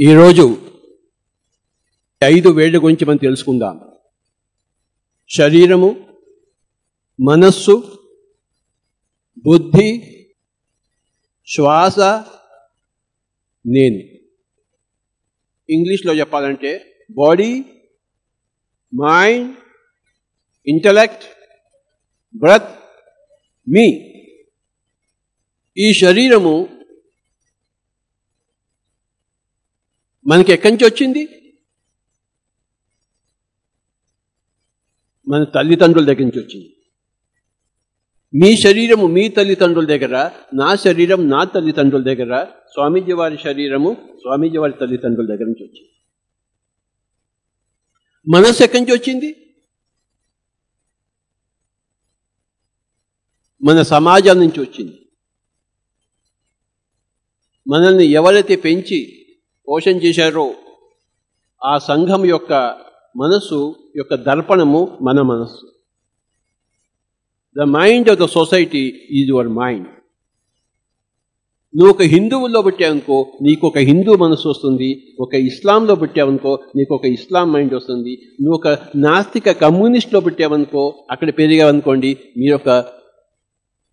ఈరోజు ఐదు వేళ్ళ గురించి మనం తెలుసుకుందాం. శరీరము మనస్సు బుద్ధి శ్వాస నేను. ఇంగ్లీష్లో చెప్పాలంటే body mind intellect breath me. ఈ శరీరము మనకి ఎక్కడి నుంచి వచ్చింది? మన తల్లిదండ్రుల దగ్గర నుంచి వచ్చింది. మీ శరీరము మీ తల్లిదండ్రుల దగ్గర నా శరీరం నా తల్లిదండ్రుల దగ్గర స్వామీజీ వారి శరీరము స్వామీజీ వారి తల్లిదండ్రుల దగ్గర నుంచి వచ్చింది. మనస్సు ఎక్కడి నుంచి వచ్చింది? మన సమాజం నుంచి వచ్చింది. మనల్ని ఎవరైతే పెంచి పోషణ చేశారో. ఆ సంఘం యొక్క మనస్సు యొక్క దర్పణము మన మనస్సు. The mind of the society is your mind నువ్వు ఒక హిందువుల్లో పెట్టావనుకో నీకు ఒక హిందూ మనసు వస్తుంది ఒక ఇస్లాంలో పెట్టావనుకో నీకు ఒక ఇస్లాం మైండ్ వస్తుంది. నువ్వు ఒక నాస్తిక కమ్యూనిస్ట్లో పెట్టావనుకో అక్కడ పెరిగావనుకోండి మీరు ఒక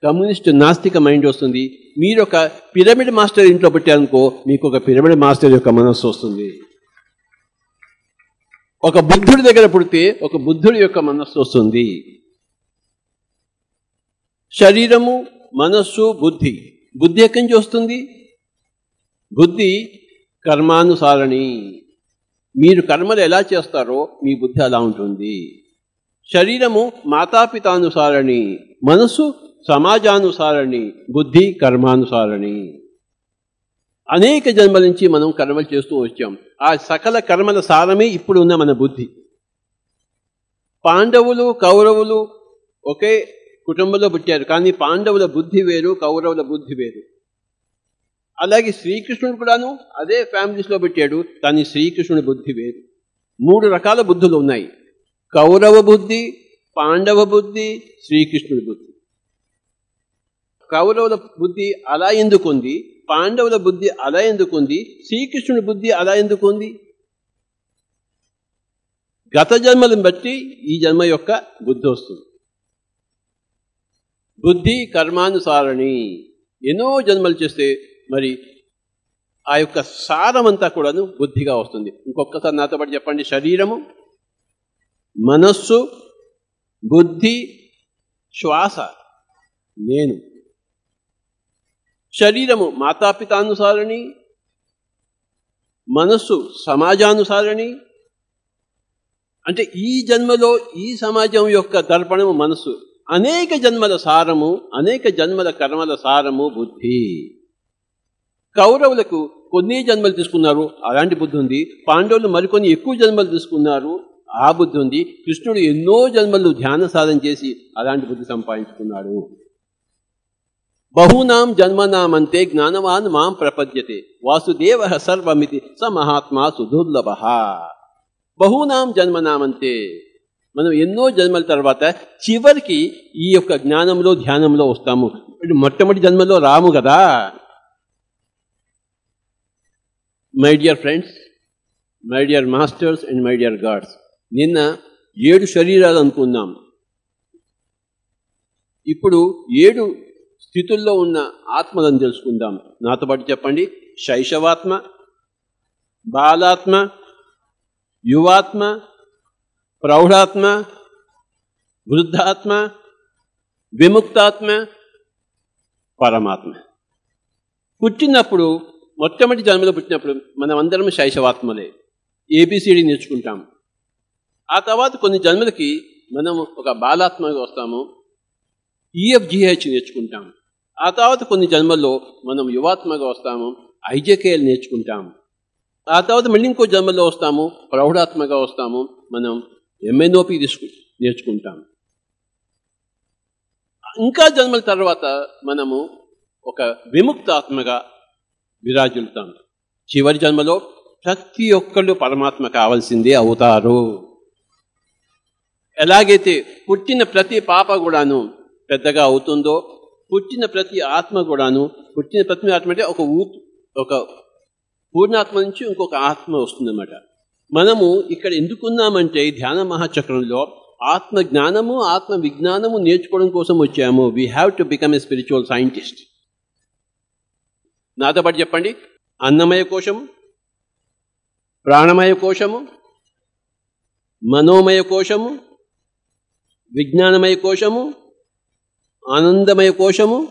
కమ్యూనిస్ట్ నాస్తిక మైండ్ వస్తుంది. మీరు ఒక పిరమిడ్ మాస్టర్ ఇంట్లో పెట్టారనుకో మీకు ఒక పిరమిడ్ మాస్టర్ యొక్క మనస్సు వస్తుంది. ఒక బుద్ధుడి దగ్గర పుడితే ఒక బుద్ధుడి యొక్క మనస్సు వస్తుంది. శరీరము మనస్సు బుద్ధి. బుద్ధి ఎక్కడి నుంచి వస్తుంది? బుద్ధి కర్మానుసారణి. మీరు కర్మలు ఎలా చేస్తారో మీ బుద్ధి అలా ఉంటుంది. శరీరము మాతాపితానుసారణి. మనస్సు సమాజానుసారణి బుద్ధి కర్మానుసారణి. అనేక జన్మల నుంచి మనం కర్మలు చేస్తూ వచ్చాం. ఆ సకల కర్మల సారమే ఇప్పుడు ఉన్న మన బుద్ధి. పాండవులు కౌరవులు ఒకే కుటుంబంలో పుట్టారు. కానీ పాండవుల బుద్ధి వేరు కౌరవుల బుద్ధి వేరు. అలాగే శ్రీకృష్ణుడు కూడాను అదే ఫ్యామిలీస్లో పెట్టాడు. కానీ శ్రీకృష్ణుడి బుద్ధి వేరు. మూడు రకాల బుద్ధులు ఉన్నాయి. కౌరవ బుద్ధి పాండవ బుద్ధి శ్రీకృష్ణుడి బుద్ధి. కౌరవుల బుద్ధి అలా ఎందుకుంది? పాండవుల బుద్ధి అలా ఎందుకుంది? శ్రీకృష్ణుడి బుద్ధి అలా ఎందుకుంది? గత జన్మలను బట్టి ఈ జన్మ యొక్క బుద్ధి వస్తుంది. బుద్ధి కర్మానుసారణి. ఎన్నో జన్మలు చేస్తే మరి ఆ యొక్క సారమంతా కూడాను బుద్ధిగా వస్తుంది. ఇంకొకసారి నాతో పాటు చెప్పండి. శరీరము మనస్సు బుద్ధి శ్వాస నేను. శరీరము మాతాపితానుసారణి మనస్సు సమాజానుసారణి అంటే ఈ జన్మలో ఈ సమాజం యొక్క దర్పణము మనస్సు. అనేక జన్మల సారము అనేక జన్మల కర్మల సారము బుద్ధి. కౌరవులకు కొన్ని జన్మలు తీసుకున్నారు అలాంటి బుద్ధి ఉంది. పాండవులు మరికొన్ని ఎక్కువ జన్మలు తీసుకున్నారు ఆ బుద్ధి ఉంది. కృష్ణుడు ఎన్నో జన్మలు ధ్యాన సాధన చేసి అలాంటి బుద్ధి సంపాదించుకున్నాడు. బహూనాం జన్మనామంతే జ్ఞానవాన్ మాం ప్రపద్యతే. వాసుదేవ సర్వమితి స మహాత్మా సుదుర్లభ. బహూనాం జన్మనామంతే. మనం ఎన్నో జన్మల తర్వాత చివరికి ఈ యొక్క జ్ఞానంలో ధ్యానంలో వస్తాము. మొట్టమొదటి జన్మలో రాము కదా. My dear friends my dear masters and my dear gods నిన్న ఏడు శరీరాలు అనుకున్నాం. ఇప్పుడు ఏడు స్థితుల్లో ఉన్న ఆత్మలను తెలుసుకుందాం. నాతో పాటు చెప్పండి. శైశవాత్మ బాలాత్మ యువాత్మ ప్రౌఢాత్మ వృద్ధాత్మ విముక్తాత్మ పరమాత్మ. పుట్టినప్పుడు మొట్టమొదటి జన్మలో పుట్టినప్పుడు మనం అందరం శైశవాత్మలే ఏబిసిడి నేర్చుకుంటాం. ఆ తర్వాత కొన్ని జన్మలకి మనం ఒక బాలాత్మగా వస్తాము. ఈఎఫ్జిహెచ్ నేర్చుకుంటాం. ఆ తర్వాత కొన్ని జన్మల్లో మనం యువాత్మగా వస్తాము ఐజకేఎల్ నేర్చుకుంటాం ఆ తర్వాత మళ్ళీ ఇంకో జన్మలో వస్తాము ప్రౌఢాత్మగా వస్తాము మనం ఎంఎన్ఓపి తీసుకు నేర్చుకుంటాం. ఇంకా జన్మల తర్వాత మనము ఒక విముక్తాత్మగా విరాజులుతాం చివరి జన్మలో ప్రతి ఒక్కళ్ళు పరమాత్మ కావాల్సిందే అవుతారు. ఎలాగైతే పుట్టిన ప్రతి పాప కూడాను పెద్దగా అవుతుందో పుట్టిన ప్రతి ఆత్మ కూడాను పుట్టిన ప్రతి ఆత్మ అంటే ఒక ఊ ఒక పూర్ణాత్మ నుంచి ఇంకొక ఆత్మ వస్తుందన్నమాట. మనము ఇక్కడ ఎందుకున్నామంటే ధ్యాన మహాచక్రంలో ఆత్మ జ్ఞానము ఆత్మ విజ్ఞానము నేర్చుకోవడం కోసం వచ్చాము. We have to become a spiritual scientist నాతో పాటు చెప్పండి. అన్నమయ కోశము ప్రాణమయ కోశము మనోమయ కోశము విజ్ఞానమయ కోశము ఆనందమయ కోశము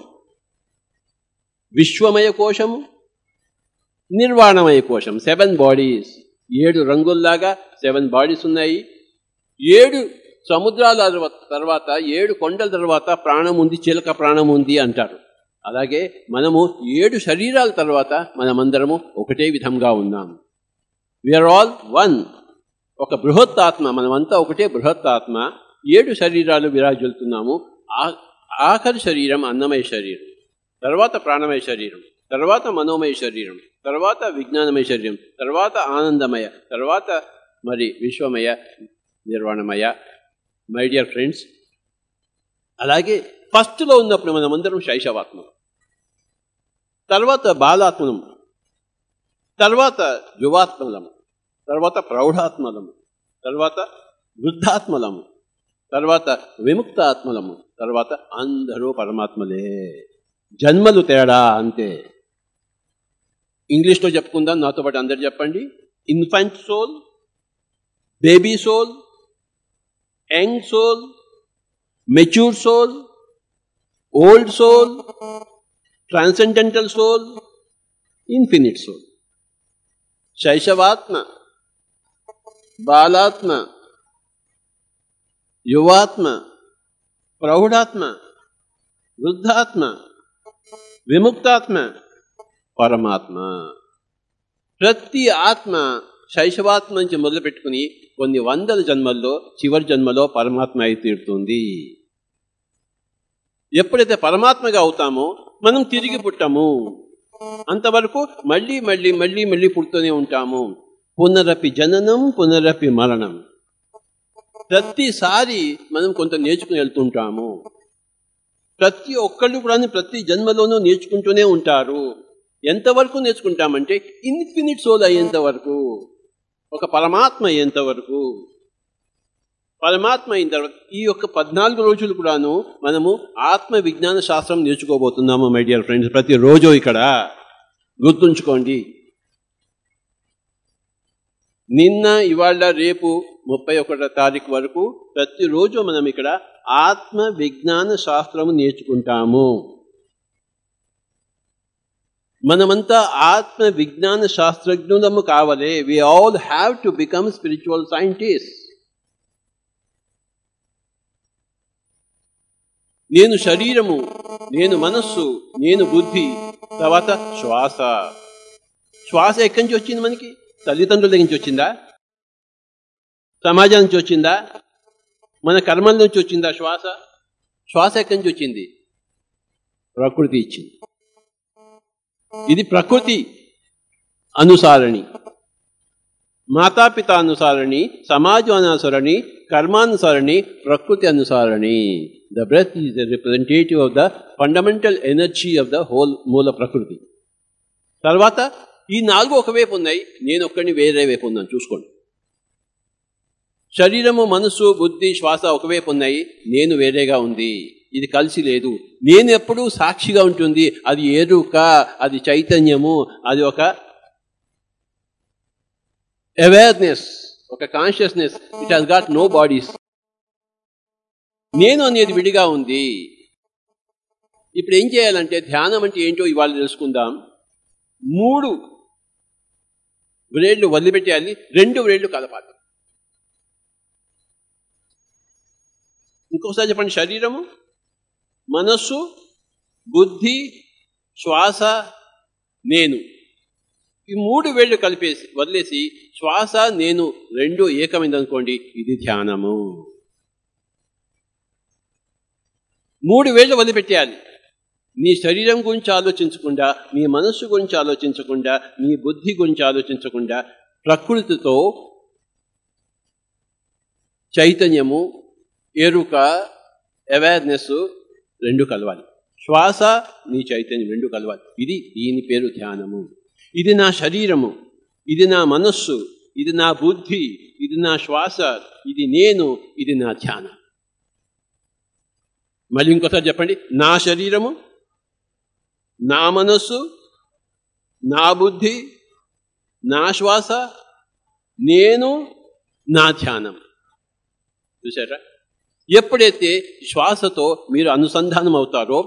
విశ్వమయ కోశము నిర్వాణమయ కోశం. సెవెన్ బాడీస్ ఏడు రంగుల్లాగా సెవెన్ బాడీస్ ఉన్నాయి. ఏడు సముద్రాల తర్వాత ఏడు కొండల తర్వాత ప్రాణం ఉంది చిలక ప్రాణం ఉంది అంటారు. అలాగే మనము ఏడు శరీరాల తర్వాత మనమందరము ఒకటే విధంగా ఉన్నాము విఆర్ ఆల్ వన్ ఒక బృహత్తాత్మ మనమంతా ఒకటే బృహత్తాత్మ. ఏడు శరీరాలు విరాజులుతున్నాము ఆ- ఆఖరి శరీరం అన్నమయ శరీరం తర్వాత ప్రాణమయ శరీరం తర్వాత మనోమయ శరీరం తర్వాత విజ్ఞానమయ శరీరం తర్వాత ఆనందమయ తర్వాత మరి విశ్వమయ నిర్వాణమయ. మై డియర్ ఫ్రెండ్స్ అలాగే ఫస్ట్లో ఉన్నప్పుడు మనమందరం శైశవాత్మ తర్వాత బాలాత్మనం తర్వాత యువాత్మలము తర్వాత ప్రౌఢాత్మలము తర్వాత వృద్ధాత్మలము తర్వాత విముక్త ఆత్మలము తర్వాత అందరూ పరమాత్మలే. జన్మలు తేడా అంతే ఇంగ్లీష్లో చెప్పుకుందాం నాతో పాటు అందరు చెప్పండి. Infant soul baby soul young soul mature soul old soul transcendental soul infinite soul. శైశవాత్మ బాలాత్మ యువాత్మ ప్రౌఢాత్మ వృద్ధాత్మ విముక్తాత్మ పరమాత్మ. ప్రతి ఆత్మ శైశవాత్మ నుంచి మొదలుపెట్టుకుని కొన్ని వందల జన్మల్లో చివరి జన్మలో పరమాత్మ అయి తీరుతుంది. ఎప్పుడైతే పరమాత్మగా అవుతామో మనం తిరిగి పుట్టము. అంతవరకు మళ్ళీ మళ్ళీ మళ్ళీ మళ్ళీ పుడుతూనే ఉంటాము. పునరపి జననం పునరపి మరణం. ప్రతిసారి మనం కొంత నేర్చుకుని వెళ్తుంటాము. ప్రతి ఒక్కళ్ళు కూడా ప్రతి జన్మలోనూ నేర్చుకుంటూనే ఉంటారు. ఎంతవరకు నేర్చుకుంటామంటే ఇన్ఫినిట్ సోల్ అయ్యేంత వరకు ఒక పరమాత్మ అయ్యేంత వరకు. పరమాత్మ అయిన తర్వాత ఈ యొక్క పద్నాలుగు రోజులు కూడాను మనము ఆత్మ విజ్ఞాన శాస్త్రం నేర్చుకోబోతున్నాము మై డియర్ ఫ్రెండ్స్. ప్రతిరోజు ఇక్కడ గుర్తుంచుకోండి. నిన్న ఇవాళ రేపు ముప్పై ఒకటో తారీఖు వరకు ప్రతిరోజు మనం ఇక్కడ ఆత్మ విజ్ఞాన శాస్త్రము నేర్చుకుంటాము. మనమంతా ఆత్మ విజ్ఞాన శాస్త్రజ్ఞులము కావాలి. We all have to become spiritual scientist నేను శరీరము నేను మనస్సు నేను బుద్ధి తర్వాత శ్వాస. శ్వాస ఎక్కడి నుంచి వచ్చింది మనకి? తల్లిదండ్రుల దగ్గర నుంచి వచ్చిందా? సమాజం నుంచి వచ్చిందా? మన కర్మల నుంచి వచ్చిందా శ్వాస? శ్వాస ఎక్కడి నుంచి వచ్చింది? ప్రకృతి ఇచ్చింది. ఇది ప్రకృతి అనుసారణి. మాతాపిత అనుసారణి సమాజం అనుసరణి కర్మానుసారణి ప్రకృతి అనుసారణి. The breath is the representative of the fundamental energy of the whole మూల ప్రకృతి. తర్వాత ఈ నాలుగు ఒకవైపు ఉన్నాయి నేను ఒక్కడిని వేరే వైపు ఉన్నాను చూసుకోండి. శరీరము మనసు బుద్ధి శ్వాస ఒకవైపు ఉన్నాయి. నేను వేరేగా ఉంది. ఇది కలిసి లేదు. నేను ఎప్పుడూ సాక్షిగా ఉంటుంది. అది ఏరుక అది చైతన్యము అది ఒక అవేర్నెస్ ఒక consciousness it has got no bodies నేను అనేది విడిగా ఉంది. ఇప్పుడు ఏం చేయాలంటే ధ్యానం అంటే ఏంటో ఇవాళ తెలుసుకుందాం. మూడు వ్రేళ్ళు వదిలిపెట్టేయాలి. రెండు వ్రేళ్ళు కలపాలి. ఇంకోసారి చెప్పండి శరీరము మనస్సు బుద్ధి శ్వాస నేను. ఈ మూడు వేళ్ళు కలిపేసి వదిలేసి శ్వాస నేను రెండు ఏకమైంది అనుకోండి ఇది ధ్యానము. మూడు వేళ్ళు వదిలిపెట్టేయాలి. నీ శరీరం గురించి ఆలోచించకుండా నీ మనస్సు గురించి ఆలోచించకుండా నీ బుద్ధి గురించి ఆలోచించకుండా ప్రకృతితో చైతన్యము ఎరుక అవేర్నెస్ రెండు కలవాలి. శ్వాస నీ చైతన్యం రెండు కలవాలి. ఇది దీని పేరు ధ్యానము. ఇది నా శరీరము. ఇది నా మనస్సు. ఇది నా బుద్ధి. ఇది నా శ్వాస. ఇది నేను. ఇది నా ధ్యానం. మళ్ళీ ఇంకోసారి చెప్పండి. నా శరీరము నా మనస్సు నా బుద్ధి నా శ్వాస నేను నా ధ్యానం. చూసారా ఎప్పుడైతే శ్వాసతో మీరు అనుసంధానం అవుతారో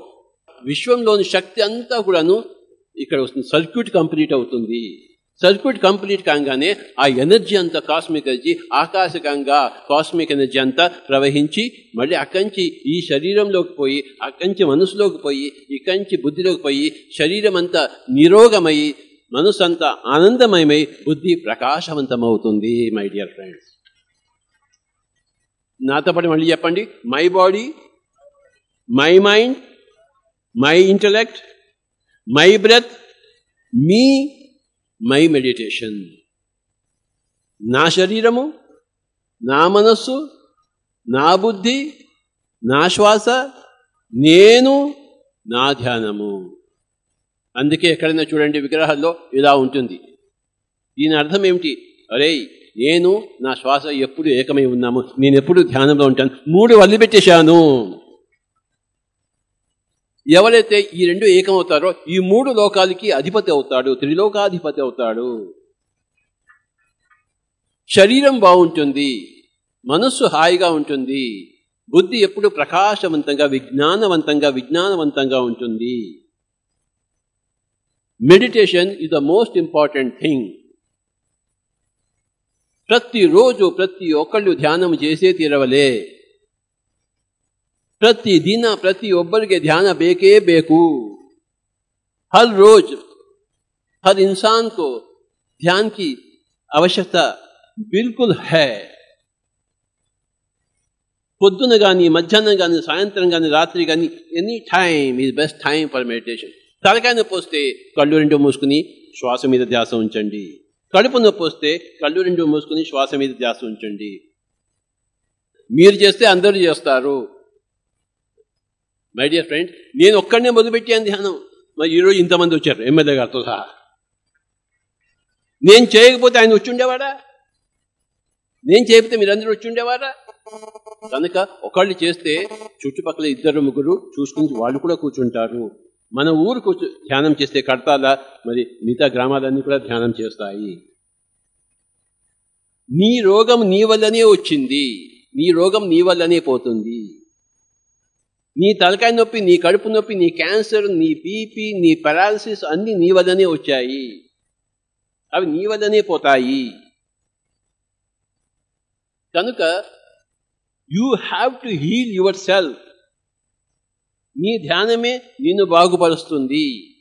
విశ్వంలోని శక్తి అంతా కూడాను ఇక్కడ వస్తుంది. సర్క్యూట్ కంప్లీట్ అవుతుంది. సర్క్యూట్ కంప్లీట్ కాగానే ఆ ఎనర్జీ అంతా కాస్మిక్ ఎనర్జీ ఆకాశకంగా కాస్మిక్ ఎనర్జీ అంతా ప్రవహించి మళ్ళీ అక్కంచి ఈ శరీరంలోకి పోయి అక్కంచి మనసులోకి పోయి ఇక్కంచి బుద్ధిలోకి పోయి శరీరం అంతా నిరోగమై మనసు అంతా ఆనందమయమై బుద్ధి ప్రకాశవంతమవుతుంది మై డియర్ ఫ్రెండ్స్. నాతో పాటు మళ్ళీ చెప్పండి. My body my mind my intellect my breath me my meditation నా శరీరము నా మనస్సు నా బుద్ధి నా శ్వాస నేను నా ధ్యానము. అందుకే ఎక్కడైనా చూడండి విగ్రహాల్లో ఇలా ఉంటుంది. దీని అర్థం ఏమిటి? అరే నేను నా శ్వాస ఎప్పుడు ఏకమై ఉన్నాము నేను ఎప్పుడు ధ్యానంలో ఉంటాను మూడు వదిలిపెట్టేశాను ఎవరైతే ఈ రెండు ఏకమవుతారో ఈ మూడు లోకాలకి అధిపతి అవుతాడు త్రిలోకాధిపతి అవుతాడు. శరీరం బాగుంటుంది మనస్సు హాయిగా ఉంటుంది బుద్ధి ఎప్పుడు ప్రకాశవంతంగా విజ్ఞానవంతంగా విజ్ఞానవంతంగా ఉంటుంది. Meditation is the most important thing ప్రతిరోజు ప్రతి ఒక్కళ్ళు ధ్యానం చేసే తీరవలే ಪ್ರತಿ ದಿನ ಪ್ರತಿಯೊಬ್ಬರಿಗೆ ಧ್ಯಾನ ಬೇಕೇ ಬೇಕು हर रोज हर इंसान को ध्यान की आवश्यकता बिल्कुल है పొద్దున కానీ మధ్యాహ్నం కానీ సాయంత్రం కానీ రాత్రి కానీ any time is best time for meditation తలకాయ నొప్పి వస్తే కళ్ళు రెండు మూసుకుని శ్వాస మీద ధ్యాస ఉంచండి కడుపు నొప్పి వస్తే కళ్ళు రెండు మూసుకుని శ్వాస మీద ధ్యాస ఉంచండి. మీరు చేస్తే అందరూ చేస్తారు. మై డియర్ ఫ్రెండ్ నేను ఒక్కడనే మొదలుపెట్టాను ధ్యానం. మరి ఈరోజు ఇంతమంది వచ్చారు ఎమ్మెల్యే గారితో సహా. నేను చేయకపోతే ఆయన వచ్చి ఉండేవాడా? నేను చేయకపోతే మీరందరూ వచ్చి ఉండేవారా? కనుక ఒకళ్ళు చేస్తే చుట్టుపక్కల ఇద్దరు ముగ్గురు చూసుకుని వాళ్ళు కూడా కూర్చుంటారు. మన ఊరికి ధ్యానం చేస్తే కడతాల మరి మిగతా గ్రామాలన్నీ కూడా ధ్యానం చేస్తాయి. నీ రోగం నీ వల్లనే వచ్చింది. నీ రోగం నీ వల్లనే పోతుంది. నీ తలకాయ నొప్పి నీ కడుపు నొప్పి నీ క్యాన్సర్ నీ బీపీ నీ పెరాలసిస్ అన్ని నీ వల్లనే వచ్చాయి. అవి నీ వల్లనే పోతాయి. కనుక you have to heal yourself నీ ధ్యానమే నిన్ను బాగుపరుస్తుంది.